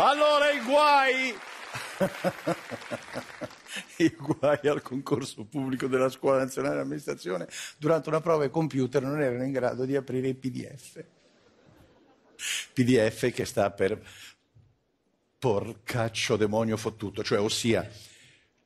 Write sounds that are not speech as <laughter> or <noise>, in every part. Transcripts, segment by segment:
Allora i guai <laughs> i guai al concorso pubblico della Scuola Nazionale di Amministrazione durante una prova ai computer non erano in grado di aprire i PDF. PDF che sta per porcaccio demonio fottuto, cioè ossia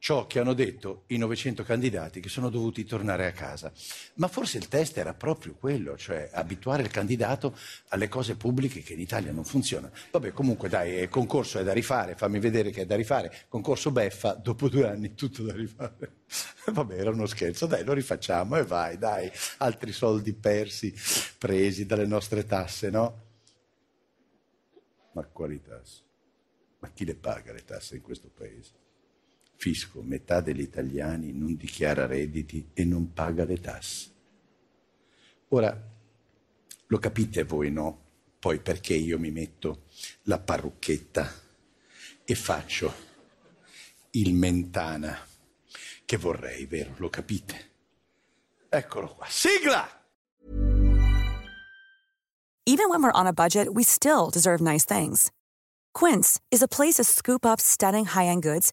ciò che hanno detto i 900 candidati che sono dovuti tornare a casa. Ma forse il test era proprio quello, cioè abituare il candidato alle cose pubbliche che in Italia non funzionano. Vabbè, comunque dai, il concorso è da rifare, fammi vedere che è da rifare. Concorso beffa, dopo due anni tutto da rifare. <laughs> Vabbè, era uno scherzo, dai, lo rifacciamo e vai, dai, altri soldi persi, presi dalle nostre tasse, no? Ma quali tasse? Ma chi le paga le tasse in questo paese? Fisco, metà degli italiani non dichiara redditi e non paga le tasse. Ora, lo capite voi, no? Poi perché io mi metto la parrucchetta e faccio il mentana che vorrei, vero? Lo capite? Eccolo qua. Sigla! Even when we're on a budget, we still deserve nice things. Quince is a place to scoop up stunning high-end goods